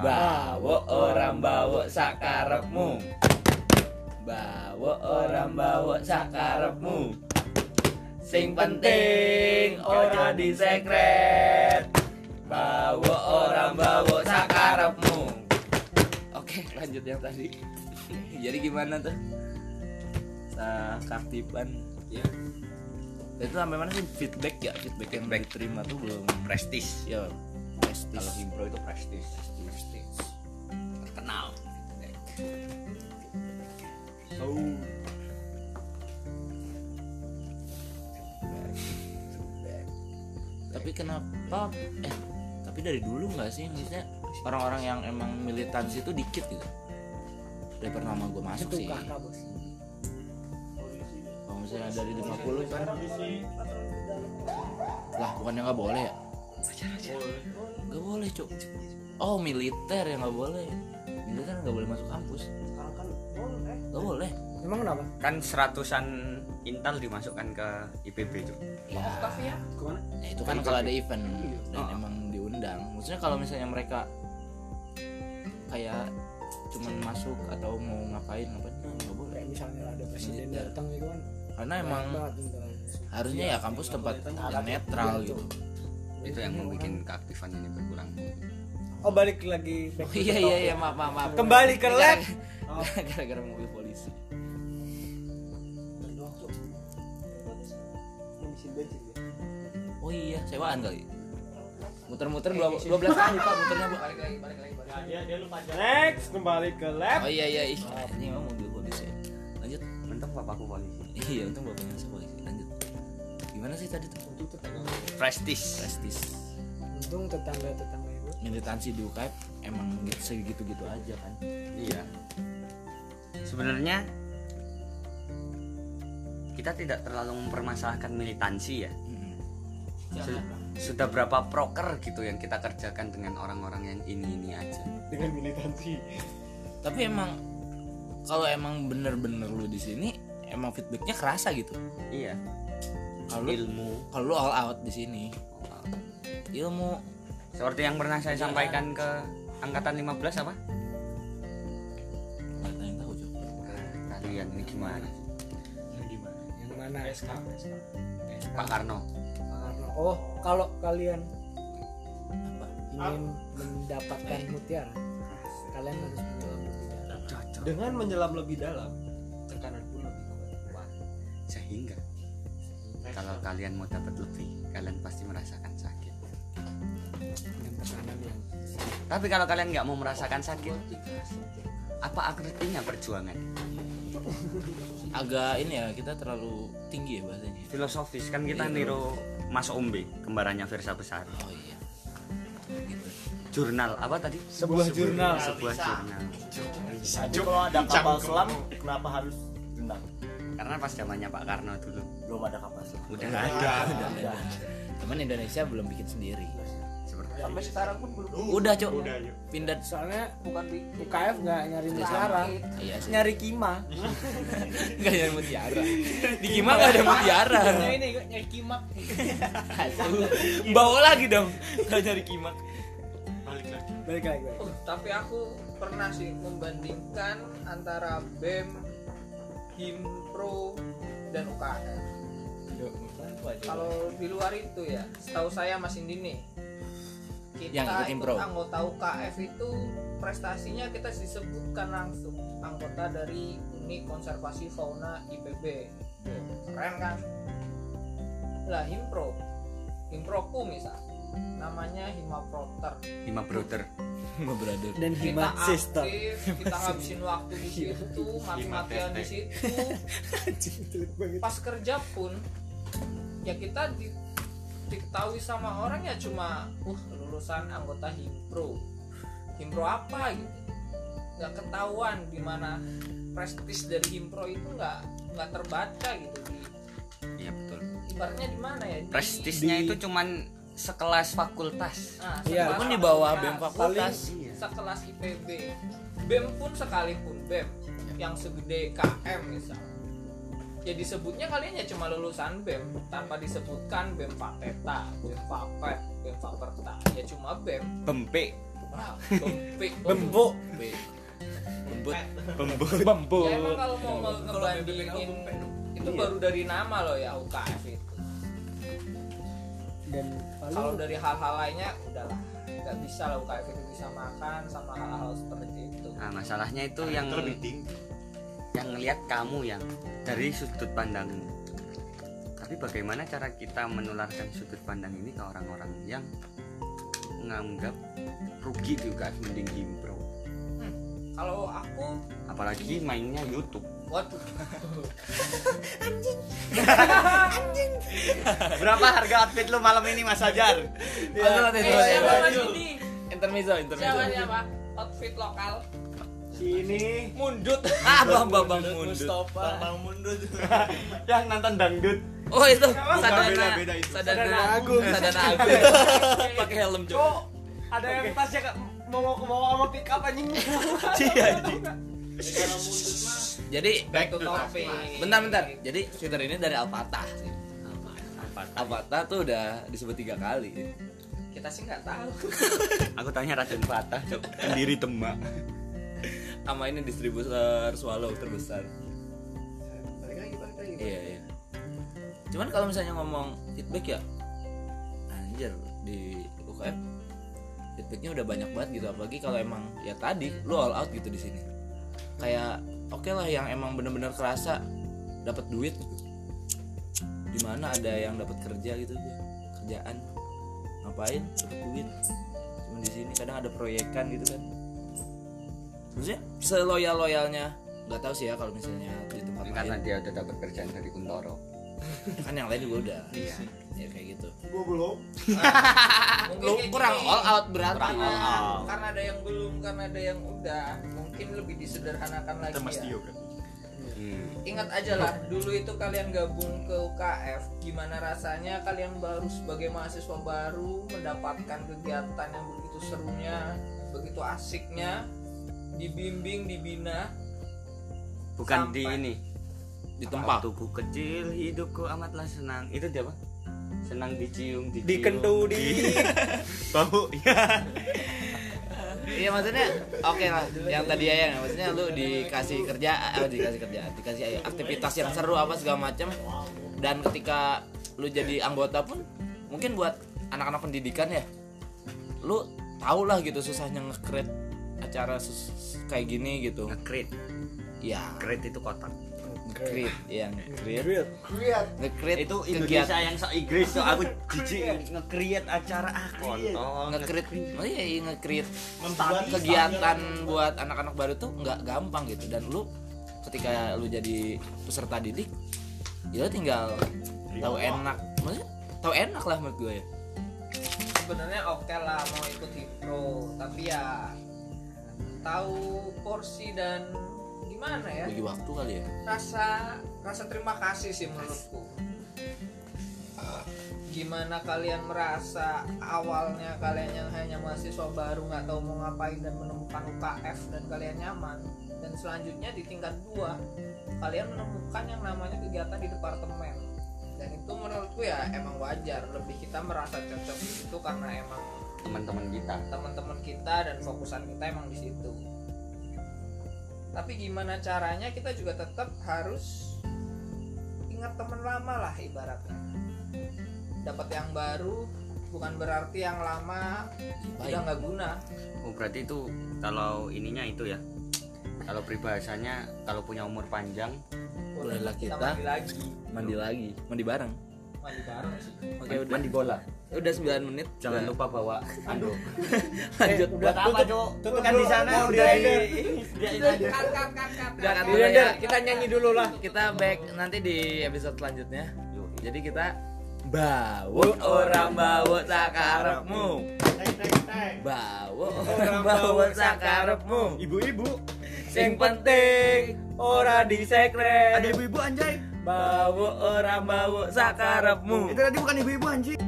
Bawa orang bawa sakarepmu. Bawa orang bawa sakarepmu. Sing penting ora disekret. Bawa orang bawa sakarepmu. Oke lanjut yang tadi. Jadi gimana tuh? Sakaktifan ya Itu sampai mana sih? Feedback ya? Feedback yang Feedback. diterima tuh belum. Prestis. Ya prestis. Kalau himpro itu prestis Tapi kenapa? Eh tapi dari dulu nggak sih? Maksudnya orang-orang yang emang militansi itu dikit gitu. Dari pertama gue masuk sih. bos. kalau misalnya dari 50 kan lah bukannya nggak boleh ya? Nggak boleh cuk oh militer yang nggak boleh militer nggak boleh masuk kampus Sekarang kan boleh. nggak boleh Emang kenapa? kan seratusan intal dimasukkan ke IPB itu ya, ya? Ke mana? ya itu kan kalau ada event dan Oh. emang diundang maksudnya kalau misalnya mereka kayak cuman masuk atau mau ngapain ngapain nggak boleh Kayak misalnya ada presiden Militer. datang gitu kan. karena emang harusnya ya kampus tempat yang netral gitu itu yang membuat keaktifan ini berkurang Oh balik lagi. Back oh iya iya iya maaf maaf maaf. Kembali ke lab. gara-gara mobil polisi. Oh iya sewaan kali. Muter-muter dua dua belas kali pak muternya pak. Dia dia lupa Next kembali ke lab. oh iya iya ih ini emang mobil polisi. Lanjut. Untung bapakku polisi. Iya untung bapaknya polisi. Lanjut. Gimana sih tadi tuh? Prestis. Prestis. Untung tetangga-tetangga itu. Militansi di UKM emang gitu segitu gitu aja kan. Iya. Sebenarnya kita tidak terlalu mempermasalahkan militansi ya. Su- sudah berapa proker gitu yang kita kerjakan dengan orang-orang yang ini ini aja. Dengan militansi. tapi emang kalau emang bener-bener lu di sini emang feedbacknya kerasa gitu. Iya. Kalau ilmu. kalau lu all out di sini. Ilmu seperti yang pernah saya sampaikan ke angkatan 15 apa? Ada yang tahu ke kalian ini gimana? Yang mana? Pak Karno. Oh kalau kalian apa ingin mendapatkan mutiara, kalian harus menyelam lebih dalam. dengan menyelam lebih dalam tekanan pun lebih kuat. Sehingga. kalau kalian mau dapat lebih kalian pasti merasakan tapi kalau kalian nggak mau merasakan sakit apa artinya perjuangan? Agak ini ya kita terlalu tinggi ya bahasanya. Filosofis kan kita Iya. niru Mas Ombe kembarannya Versa Besar. Oh iya. Gitu. Jurnal apa tadi? Sebuah jurnal. sebuah jurnal. Jadi kalau ada kapal selam kenapa harus tendang karena pas zamannya Pak Karno dulu. Belum ada kapal selam. Udah nggak ada. Udah. cuman Indonesia belum bikin sendiri sampai sekarang pun belum. Udah cok. Pindah Soalnya bukan di UKF nggak nyari mutiara, iya sih. Nyari kima. nggak ada mutiara. Di Kima nggak ada mutiara. Ini nyari kimak Aduh, bawa lagi dong. Nggak nyari kimak Balik lagi. balik. Oh, tapi aku pernah sih membandingkan antara BEM, Himpro, dan UKM. Kalau di luar itu ya, setahu saya Mas Indi nih, kita Yang ikut anggota UKF itu prestasinya kita disebutkan langsung anggota dari Uni Konservasi Fauna IPB. Keren kan? Lah Himpro, Himproku misal, namanya Himaproter. lima brother Mbak brother Dan kita hima sister. aktif, kita ngabisin waktu di situ, mati-matian di situ. Pas kerja pun, ya kita di, diketahui sama orang ya cuma, uh lulusan anggota himpro, himpro apa gitu, nggak ketahuan di mana prestis dari himpro itu nggak nggak terbaca gitu di iya betul. Ibaratnya di mana ya? Di, prestisnya Di- itu cuman sekelas fakultas. Nah, Iya. sekelas pun di bawah fakultas. BEM fakultas. Iya. sekelas IPB BEM pun sekalipun BEM. Yang segede KM misal ya disebutnya kalian ya cuma lulusan BEM tanpa disebutkan BEM Fateta, BEM Fapet, BEM Faperta ya cuma BEM bempe Wah, bempik. Bembuk. Be- lembut Bembut. bembut. Ya emang kalau mau nge- ngebandingin itu baru dari nama loh ya UKF itu. Dan paling Kalau dari hal-hal lainnya udahlah. Nggak bisa lah UKF itu bisa makan sama hal-hal seperti itu. Nah, masalahnya itu yang lebih tinggi yang ngelihat kamu yang dari sudut pandangmu. Tapi bagaimana cara kita menularkan sudut pandang ini ke orang-orang yang menganggap rugi juga mending impro. Kalau aku, Apalagi mainnya YouTube. waduh, Berapa harga outfit lu malam ini Mas Ajar? Eh, ini? intermezzo intermezzo Siapa siapa? Outfit lokal, sini mundut. ah bang bang bang mundut bang mundut yang nonton dangdut. oh itu Beda, sadana beda itu. sadana Sadana Agung. sadana agung pakai helm cok Ada yang tasnya mau ke bawah sama pick up anjing. iya anjing. jadi Back to topic. bentar bentar jadi Twitter ini dari Alfatah sih Alfatah tuh udah disebut tiga kali Kita sih nggak tahu. Aku tanya Raden Fatah, Cok. Pendiri Demak. Sama ini distributor swallow terbesar. Iya iya. Cuman kalau misalnya ngomong feedback ya anjir di UKM feedbacknya udah banyak banget gitu. Apalagi kalau emang ya tadi lu all out gitu di sini. Kayak oke lah yang emang bener-bener kerasa dapat duit gitu. Di mana ada yang dapat kerja gitu kerjaan. Ngapain? Dapat duit. Cuma di sini kadang ada proyekan gitu kan maksudnya seloyal loyalnya nggak tahu sih ya kalau misalnya di tempat Karena lain. dia udah dapat kerjaan dari Kuntoro. kan yang lain juga udah. Ya kayak gitu. Gua belum. Mungkin lu kurang gini. all out berarti. Karena all out. karena ada yang belum karena ada yang udah. Mungkin lebih disederhanakan lagi kita ya. Kan? Hmm. ingat aja lah dulu itu kalian gabung ke UKF gimana rasanya kalian baru sebagai mahasiswa baru mendapatkan kegiatan yang begitu serunya begitu asiknya dibimbing dibina Bukan di ini. di tempat Waktuku kecil hidupku amatlah senang. Itu dia apa? Senang dicium, dicium. Dikentudi. bau. iya maksudnya oke lah yang tadi ya yang maksudnya lu dikasih kerja eh, dikasih kerja dikasih aktivitas yang seru apa segala macam dan ketika lu jadi anggota pun mungkin buat anak-anak pendidikan ya lu tau lah gitu susahnya nge-create acara sus- kayak gini gitu. Nge-create. ya Create itu kotak. nge-create ya nge-create. Real. nge-create Itu kegiatan. Indonesia yang so Inggris so aku jijik nge-create acara ah kontol. nge-create. Oh iya iya, nge-create. Membuat kegiatan buat anak-anak baru tuh nggak gampang gitu. Dan lu ketika lu jadi peserta didik ya lu tinggal tahu enak. Maksudnya tahu enak lah menurut gue ya. Sebenarnya oke lah mau ikut hipro tapi ya tahu porsi dan gimana ya? Bagi waktu kali ya? Rasa rasa terima kasih sih menurutku. Gimana kalian merasa awalnya kalian yang hanya mahasiswa baru nggak tahu mau ngapain dan menemukan UKF dan kalian nyaman? Dan selanjutnya di tingkat dua kalian menemukan yang namanya kegiatan di departemen. Dan itu menurutku ya emang wajar. Lebih kita merasa cocok di situ karena emang Teman-teman kita. teman-teman kita dan fokusan kita emang di situ. Tapi gimana caranya kita juga tetap harus ingat teman lama lah ibaratnya. Dapat yang baru bukan berarti yang lama udah baik nggak guna. Oh berarti itu kalau ininya itu ya. Kalau peribahasanya kalau punya umur panjang Bolehlah kita. mandi lagi, mandi lagi mandi bareng mandi bareng sih. oke udah mandi bola. udah 9 menit Jangan lupa bawa ando. lanjut Buat apa, Cok? tutup Kan dulu. di sana udah di- Udah, Der, kita nyanyi dulu lah. kita back nanti di episode selanjutnya jadi kita bawut orang bawut sakarepmu bawut orang bawut sakarepmu Ibu-ibu. sing penting ora di sekret Ada ibu-ibu anjay. Bawut orang bawut sakarepmu Itu tadi bukan ibu-ibu anjing.